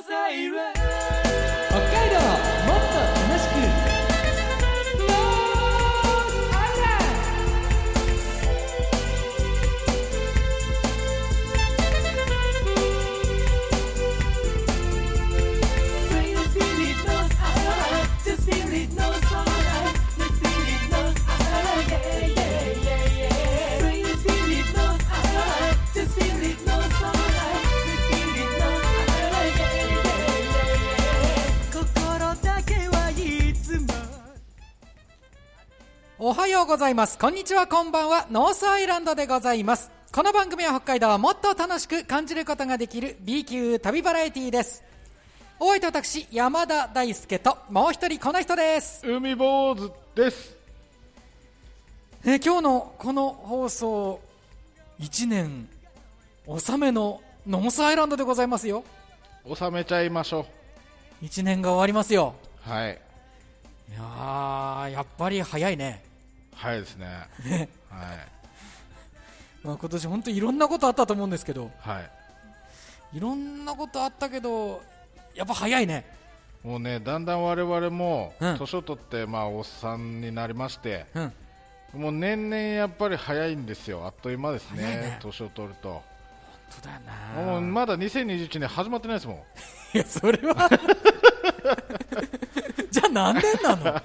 北海おはようございます。こんにちは。こんばんは。ノースアイランドでございます。この番組は北海道をもっと楽しく感じることができる B 級旅バラエティーです。お相手は私山田大輔ともう一人この人です、海坊主です。えー今日のこの放送1年納めのノースアイランドでございますよ。納めちゃいましょ1年が終わりますよ。う。はい。いやーやっぱり早いねはいですね。ね、はい。まあ、今年本当いろんなことあったと思うんですけどはい。いろんなことあったけどやっぱ早いねもうね、だんだん我々もうん年を取って、まあ、おっさんになりまして、うんもう年々やっぱり早いんですよ。あっという間ですねね。年を取ると。そうだよなもうまだ2021年始まってないですもん。いやそれは じゃあ何年なの？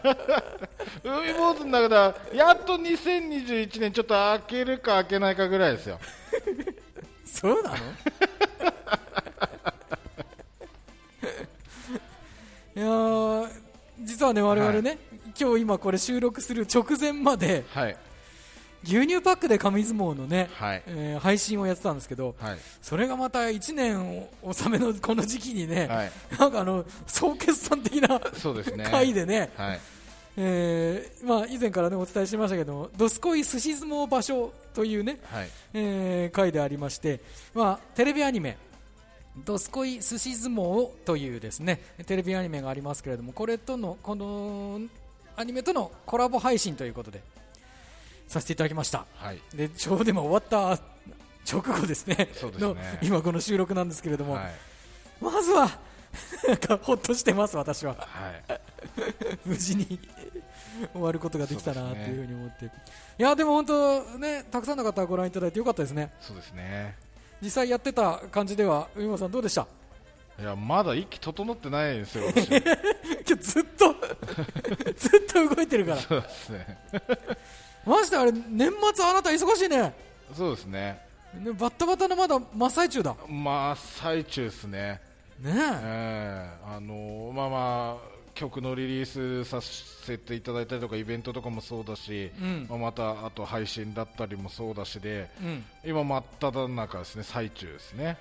海坊主の中では、やっと2021年ちょっと開けるか開けないかぐらいですよ。そうなの？いやー実はね我々ね、今日今これ収録する直前まではい。牛乳パックで紙相撲のね、はいえー配信をやってたんですけど、はい。それがまた1年納めのこの時期にね、はいなんかあの総決算的なそうですね。回でね、はい。えーまあ、以前から、ね、お伝えしましたけども、どすこい寿司相撲場所というね、はい。えー回でありまして、まあ、テレビアニメ、どすこい寿司相撲というですねテレビアニメがありますけれども、これとの、このアニメとのコラボ配信ということで、させていただきました。はい。でちょうど今終わった直後ですねそうですねの今この収録なんですけれども、はい。まずは なんかほっとしてます私ははい。無事に終わることができたなというふうに思って、いやでも本当ねたくさんの方ご覧いただいてよかったですねそうですね。実際やってた感じでは海馬さんどうでした？いや、まだ息整ってないんですよ、私。今日ずっとずっと動いてるからそうですね。ましてあれ年末あなた忙しいね。そうですね。ねバッタバタのまだ真っ最中だ。まあ、最中ですね。ねえ。ええ。あのまあまあ、曲のリリースさせていただいたりとか、イベントとかもそうだし、うん。まあ、また、あと配信だったりもそうだしで、うん。今、真っ只中ですね、最中ですね。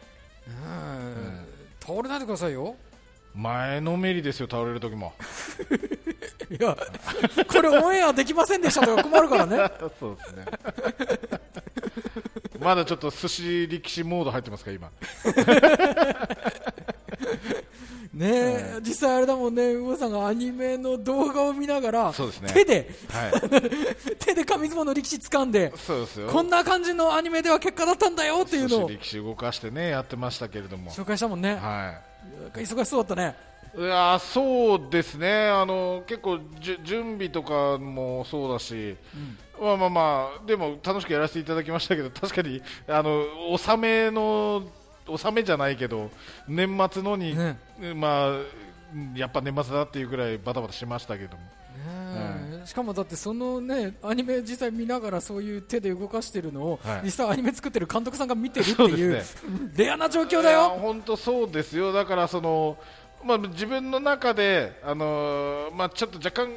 うん倒れないでくださいよ前のめりですよ、倒れる時も。いやこれオンエアできませんでしたとか困るからねそうですね。まだちょっと寿司力士モード入ってますか、今。ねえ、実際あれだもんね、うおさんがアニメの動画を見ながら、そうですね手で、はい。手で紙相撲の力士掴んで、そうですよ。こんな感じのアニメでは結果だったんだよっていうのを寿司力士動かしてね、やってましたけれども。紹介したもんね。は忙しそうだったね。い。いやーそうですね。あの結構じゅ準備とかもそうだし、まあまあまあでも楽しくやらせていただきましたけど、確かにあの納めの納めじゃないけど年末のに、ねまあやっぱ年末だっていうぐらいバタバタしましたけども。しかもだってそのねアニメ実際見ながらそういう手で動かしてるのを、はい。実際アニメ作ってる監督さんが見てるっていうですレアな状況だよ。本当そうですよ、だからその、まあ、自分の中で、あのーまあ、ちょっと若干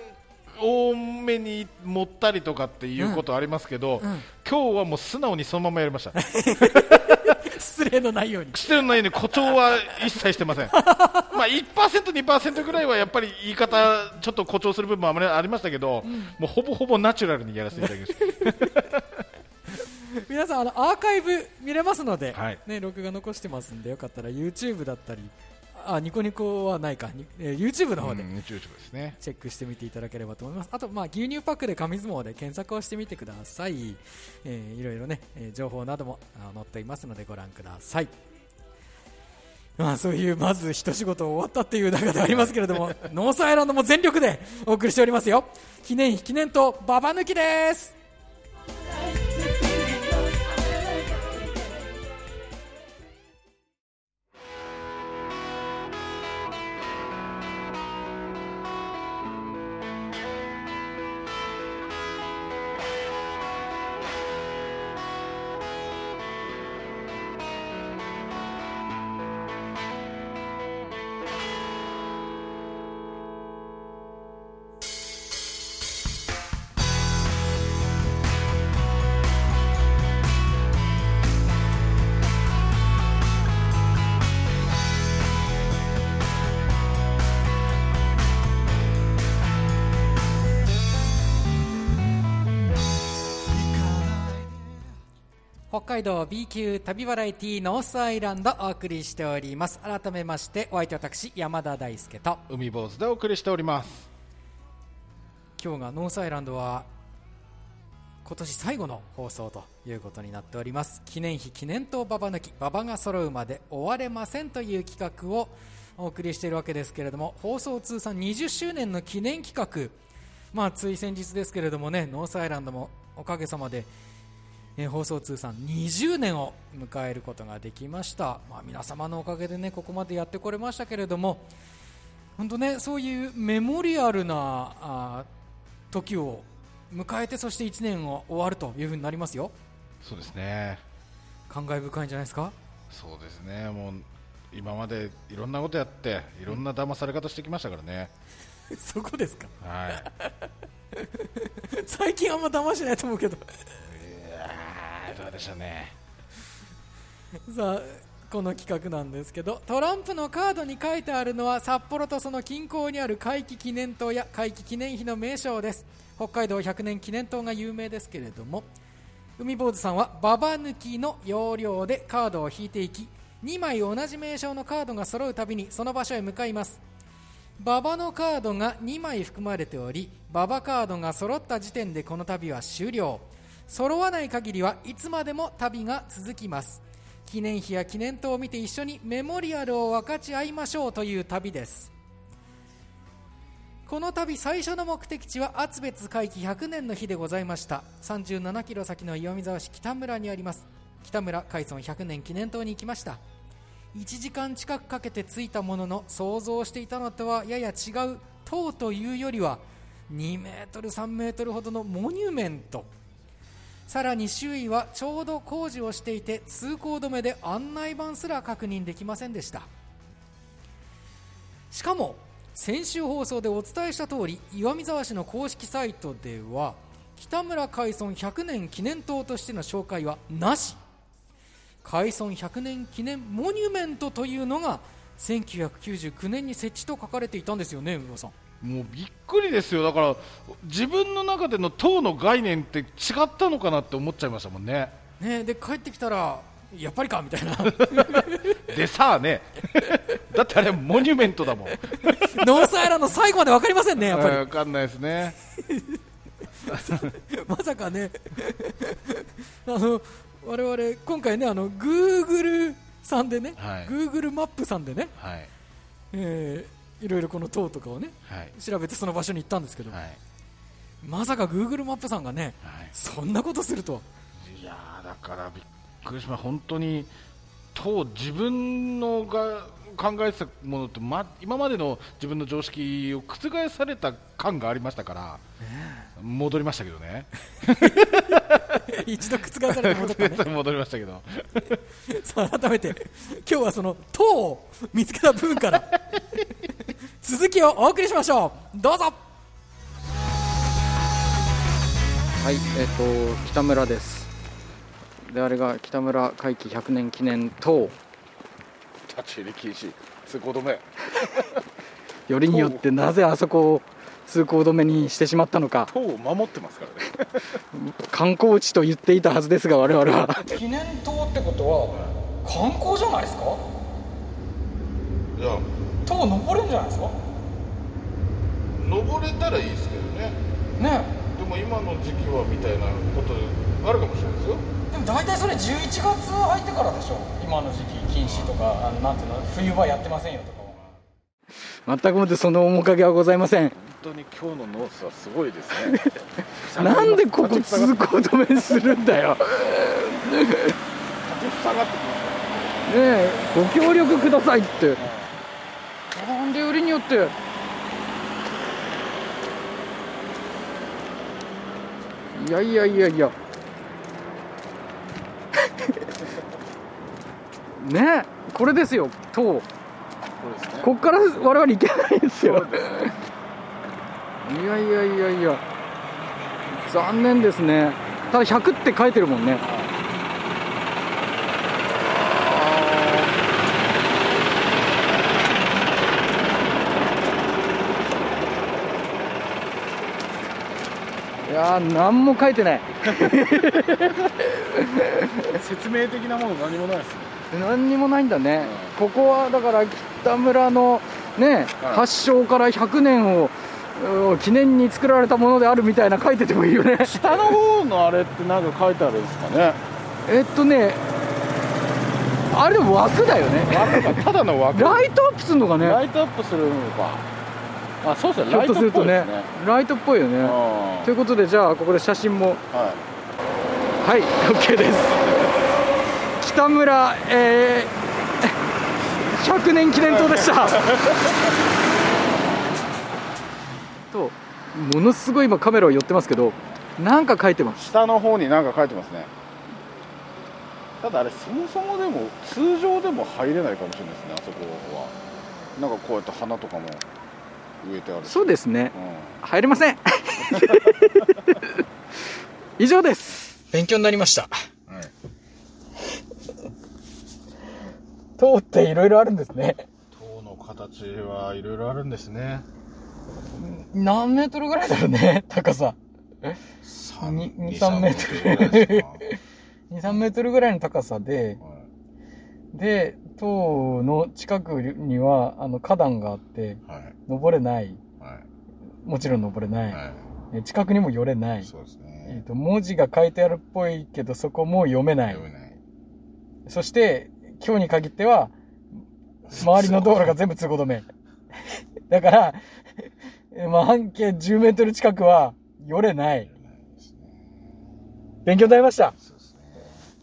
多めに持ったりとかっていうことありますけど、うん。今日はもう素直にそのままやりました。失礼のないように。してるのに誇張は一切してません。まあ1%、2%ぐらいはやっぱり言い方、ちょっと誇張する部分もあまりありましたけど、もうほぼほぼナチュラルにやらせていただきました。皆さんあのアーカイブ見れますので、はいね、録画残してますんでよかったら YouTube だったりあニコニコはないか、にえー YouTube の方でうん。チェックしてみていただければと思います。あと、まあ、牛乳パックで紙相撲で検索をしてみてください。えーいろいろね、えー情報などもあ載っていますのでご覧ください。まあ、そういうまず一仕事終わったっていう中でありますけれども ノースアイランドも全力でお送りしておりますよ記念碑記念とババ抜きです海道 B 級旅バラエティノースアイランドお送りしております。改めましてお相手私山田大輔と。海坊主でお送りしております。今日がノースアイランドは今年最後の放送ということになっております。記念碑記念塔ババ抜きババが揃うまで終われませんという企画をお送りしているわけですけれども放送通算20周年の記念企画。まあつい先日ですけれどもねノースアイランドもおかげさまでえー放送通算20年を迎えることができました、まあ、皆様のおかげでねここまでやってこれましたけれども本当ねそういうメモリアルなあー時を迎えてそして1年を終わるというふうになりますよ。そうですね。感慨深いんじゃないですか？そうですね。もう今までいろんなことやっていろんな騙され方してきましたからね、そこですか？はい。最近あんま騙してないと思うけどどうでしょうね。さあこの企画なんですけどトランプのカードに書いてあるのは札幌とその近郊にある回帰記念塔や回帰記念碑の名称です。北海道100年記念塔が有名ですけれども海坊主さんはババ抜きの要領でカードを引いていき2枚同じ名称のカードが揃うたびにその場所へ向かいます。ババのカードが2枚含まれておりババカードが揃った時点でこの旅は終了。揃わない限りはいつまでも旅が続きます。記念碑や記念塔を見て一緒にメモリアルを分かち合いましょうという旅です。この旅最初の目的地は厚別回帰100年の日でございました。37キロ先の岩見沢市北村にあります。北村海村100年記念塔に行きました。1時間近くかけて着いたものの想像していたのとはやや違う塔というよりは2メートル3メートルほどのモニュメント。さらに周囲はちょうど工事をしていて通行止めで案内板すら確認できませんでしたしかも先週放送でお伝えした通り岩見沢市の公式サイトでは北村海村100年記念塔としての紹介はなし海村100年記念モニュメントというのが1999年に設置と書かれていたんですよね、海野さん。もうびっくりですよ。だから自分の中での党の概念って違ったのかなって思っちゃいましたもんね。ね、で帰ってきたらやっぱりかみたいな。でさあね。だってあれモニュメントだもん。ノースアイランド最後まで分かりませんね、やっぱり。分かんないですね。まさかね、あの我々今回ね、あの Google さんでね、はい。Google マップさんでね、はい。えーいろいろこの塔とかをねはい。調べてその場所に行ったんですけど、はい。まさか Google マップさんがね、はい。そんなことするとは。いやーだからびっくりしました。本当にと自分のが考えてたものと、ま、今までの自分の常識を覆された感がありましたから、戻りましたけどね。一度覆されて戻ったね。戻りましたけど。さあ改めて今日はその塔を見つけた部分から続きをお送りしましょう。どうぞ。はい、えっ、と北村です。であれが北村会期100年記念塔立ち入り禁止。通行止め。よりによってなぜあそこを通行止めにしてしまったのか。塔を守ってますからね。観光地と言っていたはずですが我々は。記念塔ってことは観光じゃないですか？いや塔登れんじゃないですか？登れたらいいですけどね。ね。でも今の時期はみたいなことあるかもしれないですよ。でも大体それ11月入ってからでしょ。今の時期禁止とかあのなんていうの？冬場やってませんよとかは。全くもってその面影はございません。本当に今日のノースはすごいですね。なんでここ通行止めにするんだよ。立ち塞がってきまねえご協力くださいってなんでよりによって。いやいやいやいや。ねえこれですよ塔そうですね。こっから我々行けないですよ。いやいやいやいや。残念ですね。ただ100って書いてるもんねいやー何も書いてない。説明的なもの何もないですね。何にもないんだね、ここはだから北村のね、はい。発祥から100年をうん記念に作られたものであるみたいな書いててもいいよね。下の方のあれってなんか書いてあるんですかね。えっとねあれでも枠だよね。枠がただの枠。ライトアップするのかね。ライトアップするのかあそうですね。ひょっとするとねライトっぽいですね。ライトっぽいよね。あということでじゃあここで写真も。ーはいはい OK です。北村えー、100年記念塔でした。とものすごい今カメラを寄ってますけどなんか書いてます。下の方に何か書いてますね。ただあれそもそもでも通常でも入れないかもしれないですねあそこは。なんかこうやって花とかも植えてある。しそうですね。うん。入れません。以上です。勉強になりました。はい。塔っていろいろあるんですね。塔の形はいろいろあるんですね。何メートルぐらいだろうね高さ。3に2 3メートル。ぐらいですか？23メートルぐらいの高さで。はい。で塔の近くにはあの花壇があってはい。登れない。はい。もちろん登れない、はえ近くにも寄れない。い、そうですえー、ねと文字が書いてあるっぽいけどそこも読めない。読めない。そして今日に限っては周りの道路が全部通行止め。だから、えまあ、半径10メートル近くは寄れない。勉強になりました。ね。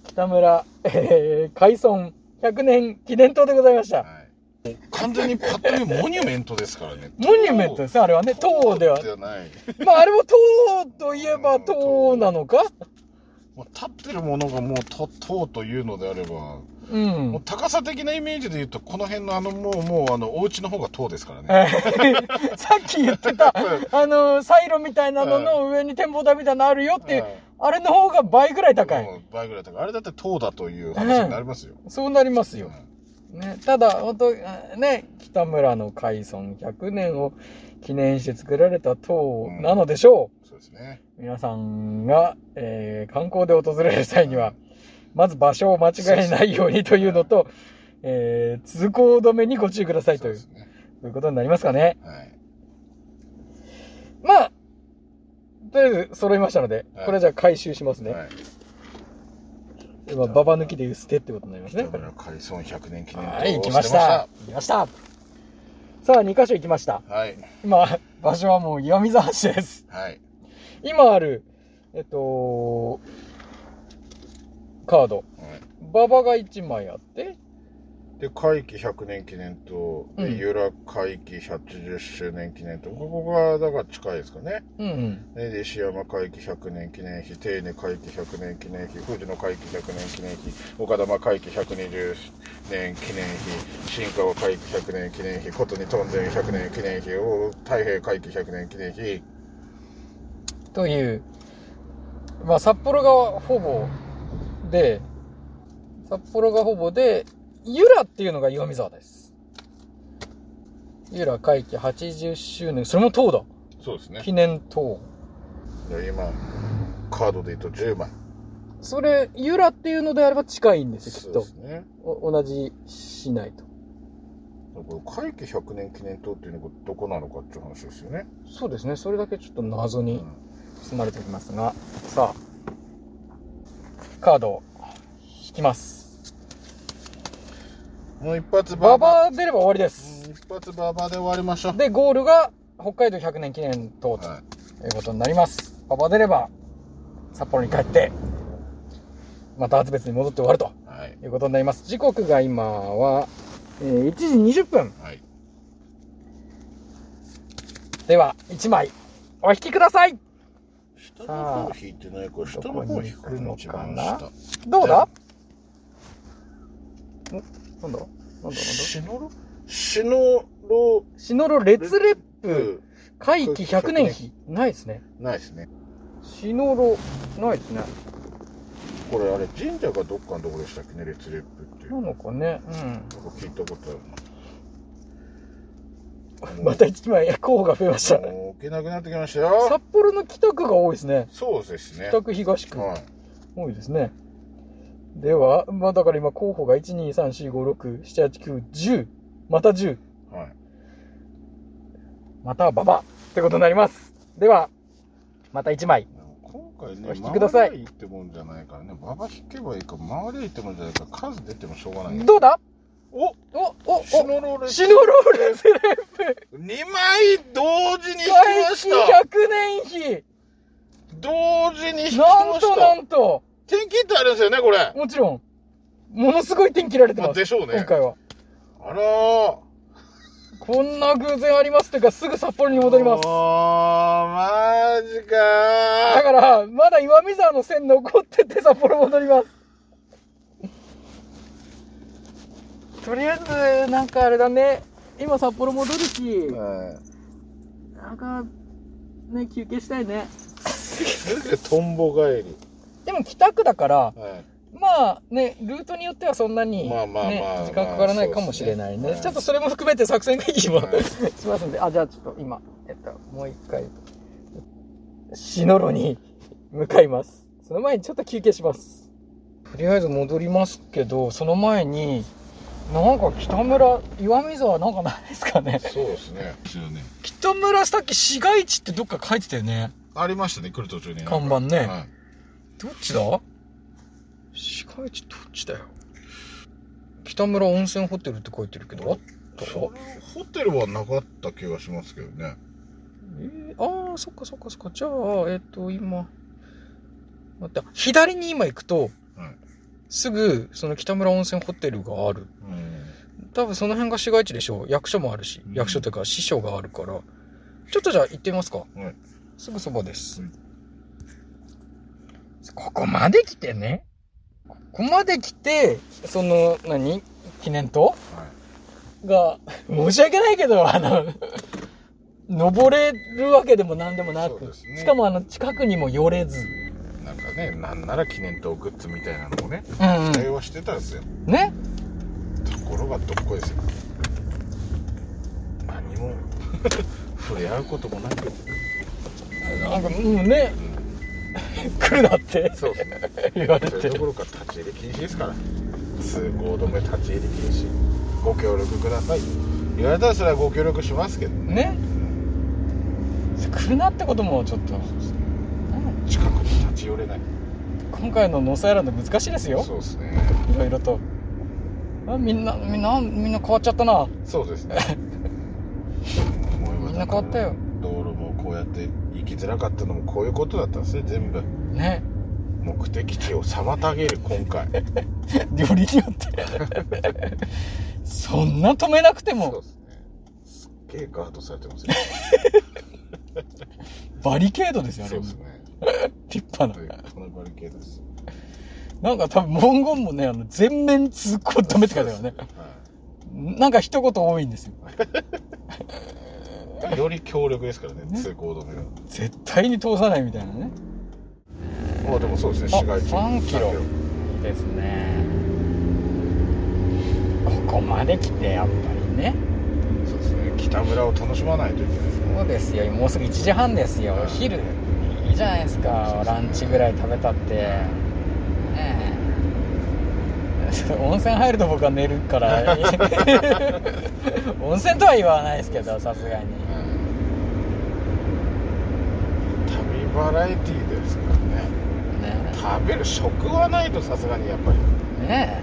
北村、えー、海村100年記念塔でございました。はい。完全にパッと見モニュメントですからね。モニュメントですねあれはね。塔。では。ではない。まああれも塔といえば塔なのか？もう立ってるものがもうと塔というのであればう。もうん高さ的なイメージで言うとこの辺のあのもうもうあのお家の方が塔ですからね。さっき言ってた、あの、サイロみたいなのの上に展望台みたいなのあるよってあれの方が倍ぐらい高い。倍ぐらい高い。あれだって塔だという話になりますよ、そうなりますよ。う。ん。ね、ただ、本当あね、北村の海村100年を記念して作られた塔なのでしょう。そうですね。皆さんが、えー観光で訪れる際には、まず場所を間違えないようにというのと、えー通行止めにご注意くださいという、そうですね。そういうことになりますかね。はい。まあ、とりあえず揃いましたので、はいこれじゃあ回収しますね。はい今、ババ抜きで捨てってことになりますね。北村海村100年記念はい、行きました。行きました。さあ、2箇所行きました。はい今、場所はもう岩見沢市です。はい今ある、えっと、カード。はい馬場が1枚あって、で会期100年記念塔でうん。由良会期110周年記念塔ここがだから近いですかね。うんうん。ねで石山会期100年記念碑手稲会期100年記念碑富士の会期100年記念碑岡玉会期120年記念碑新川会期100年記念碑琴に屯田100年記念碑大太平会期100年記念碑。という、まあ、札幌がほぼで、札幌がほぼで、由良っていうのが岩見沢です。由良会期80周年、それも塔だ。そうですね記念塔。で今カードで言うと10枚それ、由良っていうのであれば近いんですよ、きっとそうです。ねお同じ市内と。これ会期100年記念塔っていうのがどこなのかっていう話ですよね、そうですね、それだけちょっと謎にうん包まれておりますが、さあ、カードを引きます。もう一発ババババ出れば終わりです。うん一発ババで終わりましょう。で、ゴールが北海道100年記念塔とはい。いうことになります。ババ出れば札幌に帰って、また初別に戻って終わると。はい。いうことになります。時刻が今は、えー1時20分。はい。では、1枚お引きください。下の方引いてないか。ら下の方引くの一番下。どうだ？おなんだ？なんだ？なんだ？シノロ？シノロ？シノロ列レッププ回帰100年碑ないですね。ないですねシノロないですね。これあれ神社かどっかのとこでしたっけね？列レップってなのかね？うん。なんか聞いたことあるな また1枚候補が増えました。もう置けなくなってきましたよ札幌の北区が多いですね。そうですね北区東区。はい多いですね。では、まあだから今候補が1、2、3、4、5、6、7、8、9、10。また10。はい。またはババ。ってことになります。では、また1枚。今回ねお引きください。回りゃいいってもんじゃないからね。ババ引けばいいか回りゃいいってもんじゃないから数出てもしょうがないどうだ？おお、お、お、シノロレシノローレスレップ2枚同時に引きました。100年碑同時に引きまなんとしたなんと天気ってあるんですよねこれもちろん、ものすごい点切られてまます。あでしょうね今回は。あらーこんな偶然ありますというか、すぐ札幌に戻ります。おーマジかだから、まだ岩見沢の線残ってて札幌戻ります。とりあえず、なんかあれだね。今札幌戻るし、ーはいなんか、ね、休憩したいね。トンボ帰りでも北区だから、はいまあね、ルートによってはそんなに、ねまあまあまあ時間かからないかもしれないね。ちょっとそれも含めて作戦会議も、はいしますんで。あ、じゃあちょっと今、えっと、もう一回、シノロに向かいます。その前にちょっと休憩します。とりあえず戻りますけど、その前に、なんか北村、岩見沢なんかないですかね。そうですね北村さっき市街地ってどっか書いてたよね。ありましたね来る途中に看板ねはいどっちだ？市街地どっちだよ？北村温泉ホテルって書いてるけど、あった？それホテルはなかった気がしますけどねえー、ああ、そっかそっかそっか。じゃあ、えっ、と、今、待って、左に今行くと、はいすぐ、その北村温泉ホテルがある。うん多分その辺が市街地でしょ？う。役所もあるし、うん役所というか師匠があるから。ちょっとじゃあ行ってみますか。はいすぐそばです。うんここまで来てね。ここまで来て、その、何？記念塔？はい。が、申し訳ないけど、あの、登れるわけでも何でもなく、ね。しかもあの、近くにも寄れず。なんかねなんなら記念塔グッズみたいなのもねうん期待はしてたんですよ。うん。ね？ところがどっこいですよ何も触れ合うこともなく。なんか、もうね、来るなって。そう。ですね言われて。それど。ころか立ち入り禁止ですから。通行止め立ち入り禁止。ご協力ください。言われたらそれはご協力しますけど。ね。ね来るなってこともちょっと、うん近くに立ち寄れない。今回のノースアイランド難しいですよ。そうですね。いろいろと。あみんな、みんな、みんな変わっちゃったな。そうですね。みんな変わったよ。道路もやって行きづらかったのもこういうことだったんですね全部ね。目的地を妨げる今回 よりによって。そんな止めなくても、そうですねすっげえガードされてますよ バリケードですよ、あれそうですね立派な。このバリケードですなんか多分文言もね、あの、全面通行止めって書いてあるからね。はなんか一言多いんですよ。いより強力ですからね通行止めが。絶対に通さないみたいなね。まあでもそうですねあ市街地。3キロ。ですね。ここまで来て、やっぱりね。そうですね北村を楽しまないといけない。ですねそうですよ。もうすぐ1時半ですよ。お昼いいじゃないですか。ランチぐらい食べたって。ねえ。温泉入ると僕は寝るから。温泉とは言わないですけどさすがに旅バラエティーですからね。ね。食べる食はないとさすがにやっぱり。ね。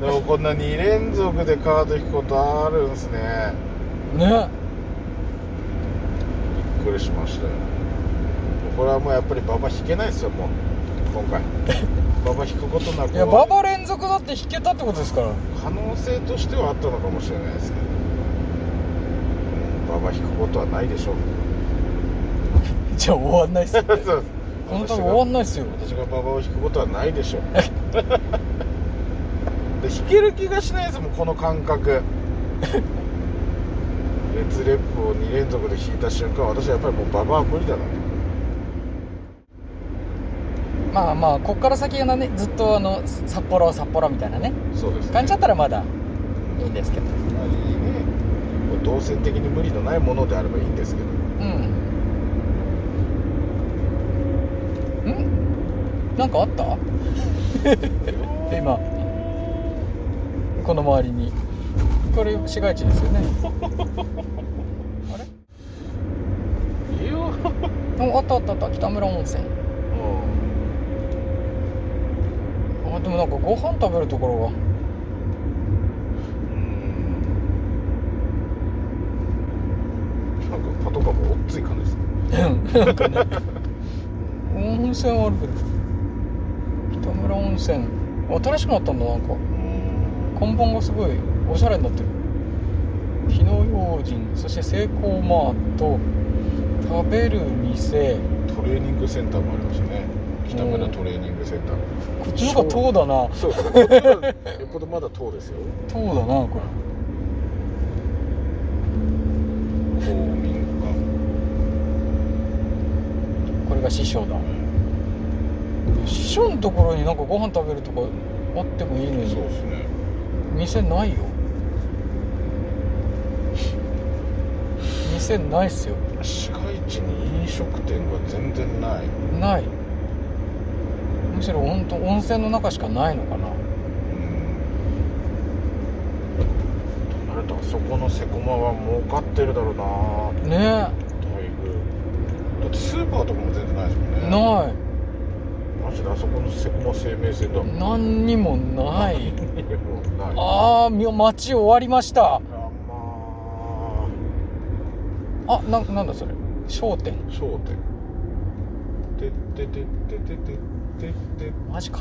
でもこんな2連続でカード引くことあるんすね。えね。びっくりしましたよ。これはもうやっぱり馬場引けないですよもう。今回。馬場引くことなく。いや馬場連続だって引けたってことですから。可能性としてはあったのかもしれないですけど。馬場引くことはないでしょう じゃあ終わんないっすよ。そう。本当に終わんないっすよ。私が馬場を引くことはないでしょ。う で引ける気がしないですもんこの感覚。列レップを2連続で引いた瞬間私はやっぱりもう馬場は無理だな。とまあまあこっから先がねずっとあの札幌は札幌みたいなね。そうです感じだったらまだいいんですけど。まあいいね。動線的に無理のないものであればいいんですけどうん？んなんかあった？今。この周りに。これ市街地ですよね。あれ？いいよああったあったあった。北村温泉。あでもなんかご飯食べるところなんかパトカーもおっつい感じですね。がなんかね温泉はある北村温泉。新しくなったんだなんか。看板がすごいおしゃれになってる。火の用心。そしてセイコーマート。食べる店。トレーニングセンターもありましたね。北村トレーニングセンター。こっちの方が塔だな。そう。ですねよっぽどまだ塔ですよ。塔だなこ公民館。れこれが師匠だ師匠のところになんかご飯食べるとかあってもいいのに。そうですね。店ないよ店ないっすよ。市街地に飲食店が全然ない。ない。むしろ本当温泉の中しかないのかな。うん。となるとあそこのセコマは儲かってるだろうな。ね。だいぶだってスーパーとかも全然ないですもんね。えないマジであそこのセコマ生命線だ。もん何にもない。ああ街終わりました。あまあななんだそれ。商店。あ商店。てっててっててててて。マジか。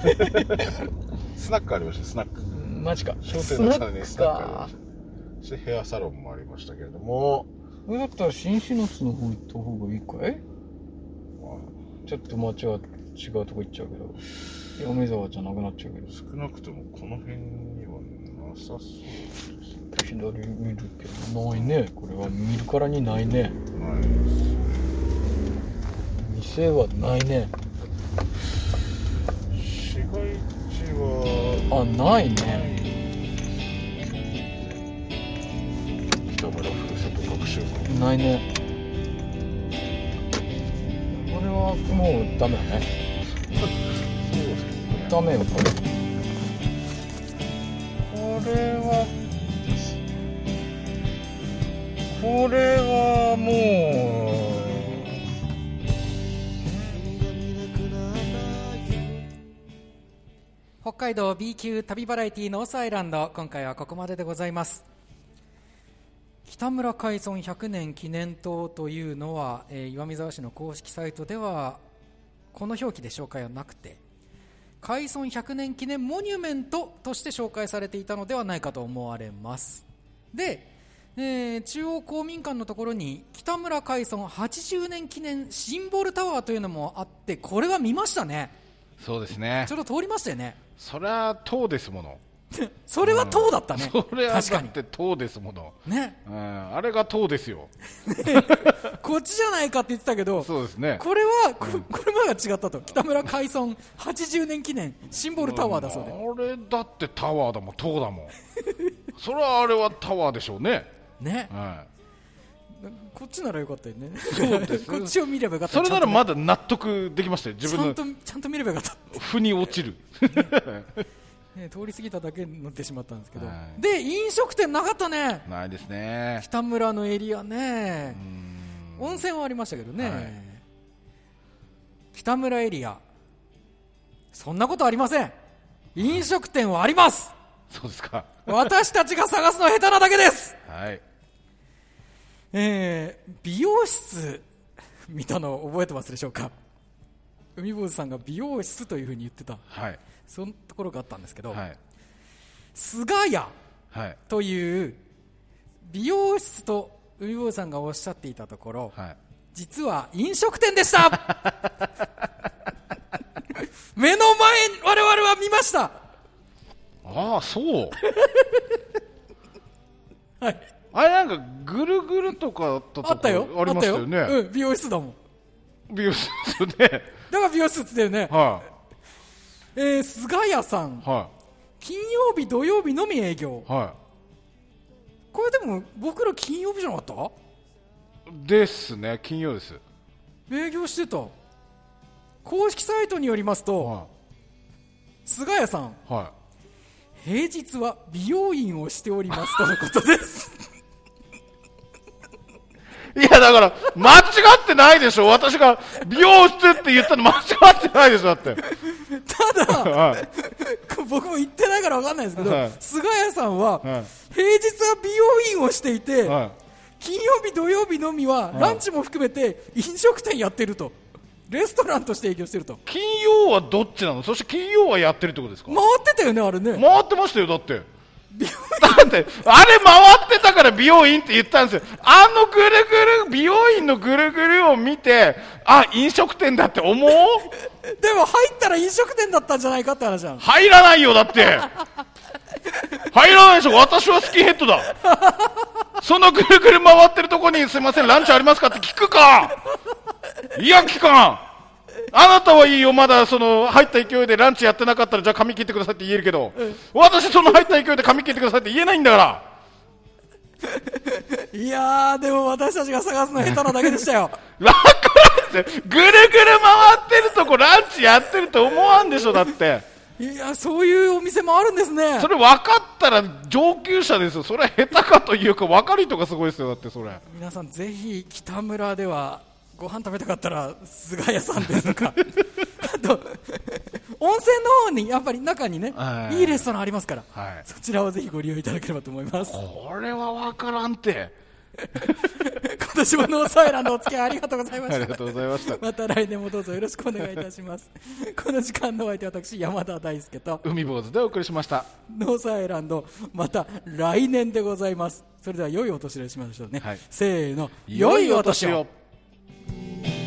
スナックありましたスナック。マジか。商店の中にスナックありまかした。そしてヘアサロンもありましたけれども、これだったら新篠津の方行った方がいいかい？まあちょっと街は違うとこ行っちゃうけど。米沢じゃなくなっちゃうけど。少なくともこの辺にはなさそうです左見るけどないね。これは見るからにないね。ない店はないね。市街地はあないね。北村ふるさと学習館。ないねはもうダメだね。そうです。ねダメよこれこれはこれはも北海道 B 級旅バラエティノースアイランド。今回はここまででございます北村海村100年記念塔というのは、えー岩見沢市の公式サイトではこの表記で紹介はなくて海村100年記念モニュメントとして紹介されていたのではないかと思われます。で、えー中央公民館のところに北村海村80年記念シンボルタワーというのもあってこれは見ましたね。そうですね。ちょっと通りましたよね。そりゃ塔ですもの それは塔だったね、それは確かに。だって塔ですもの、ね。うん、あれが塔ですよ。こっちじゃないかって言ってたけどそうですね。これはここれまでは違ったと。北村海村80年記念シンボルタワーだそうで。あれだってタワーだもん。塔だもん。それはあれはタワーでしょうね、ね。はこっちならよかったよね。こっちを見ればよかっい、た。それならまだだ納得できましたよ。自分のちゃんとちゃんと見ればよかった負に落ちるね、通り過ぎただけに乗ってしまったんですけど、はい。で飲食店なかったね。ないですね。北村のエリアね。温泉はありましたけどね、はい。北村エリア。そんなことありません。飲食店はあります。そうですか。私たちが探すのは下手なだけです。はい。えー、美容室見たの覚えてますでしょうか？海坊主さんが美容室というふうに言ってた。はい。そころがあったんですけど、はい。菅谷はい。という美容室と海坊主さんがおっしゃっていたところ、はい。実は飲食店でした 目の前に我々は見ましたああ、そう。はいあれなんかぐるぐるとかあったとこあったよありましたよね。あったようん、美容室だもん美容室ね。だから美容室って言ってるね、はえー、菅谷さんい。は金曜日土曜日のみ営業い。はこれでも僕ら金曜日じゃなかった？い。ですね。金曜です。営業してた公式サイトによりますと、は菅谷さんい。は平日は美容院をしておりますとのことですい。いや、だから、間違ってないでしょ。私が美容室って言ったの間違ってないでしょ。だって。ただはい。僕も言ってないから分かんないですけど、はい菅谷さんは、はい平日は美容院をしていて、はい。金曜日土曜日のみはランチも含めて飲食店やってるとレストランとして営業してると金曜はどっちなの？そして金曜はやってるってことですか？回ってたよねあれね回ってましたよ、だって。だって、あれ回ってたから美容院って言ったんですよ。あのぐるぐる、美容院のぐるぐるを見て、あ、飲食店だって思う？でも入ったら飲食店だったんじゃないかって話じゃん入らないよ、だって。入らないでしょ、私はスキンヘッドだ。そのぐるぐる回ってるとこに、すいません、ランチありますかって聞くかいや、聞かん。あなたはいいよ、まだその入った勢いでランチやってなかったら、じゃあ髪切ってくださいって言えるけど、私、その入った勢いで髪切ってくださいって言えないんだから。いやーでも私たちが探すの下手なだけでしたよ わからんって、ぐるぐる回ってるとこランチやってると思わんでしょ、だって。いやそういうお店もあるんですねそれ分かったら上級者ですよ。それは下手かというか分かる人がすごいですよ、だってそれ。皆さんぜひ北村ではご飯食べたかったら菅谷さんですとか？あと温泉の方にやっぱり中にねはい。いいレストランありますからはい。そちらをぜひご利用いただければと思います。これは分からんて。今年もノースアイランドお付き合いありがとうございました。ありがとうございました。また来年もどうぞよろしくお願いいたします。この時間のお相手は私山田大輔と海坊主でお送りしました。ノースアイランドまた来年でございます。それでは良いお年をしましょうね、はい。せーの良いお年を Yeah.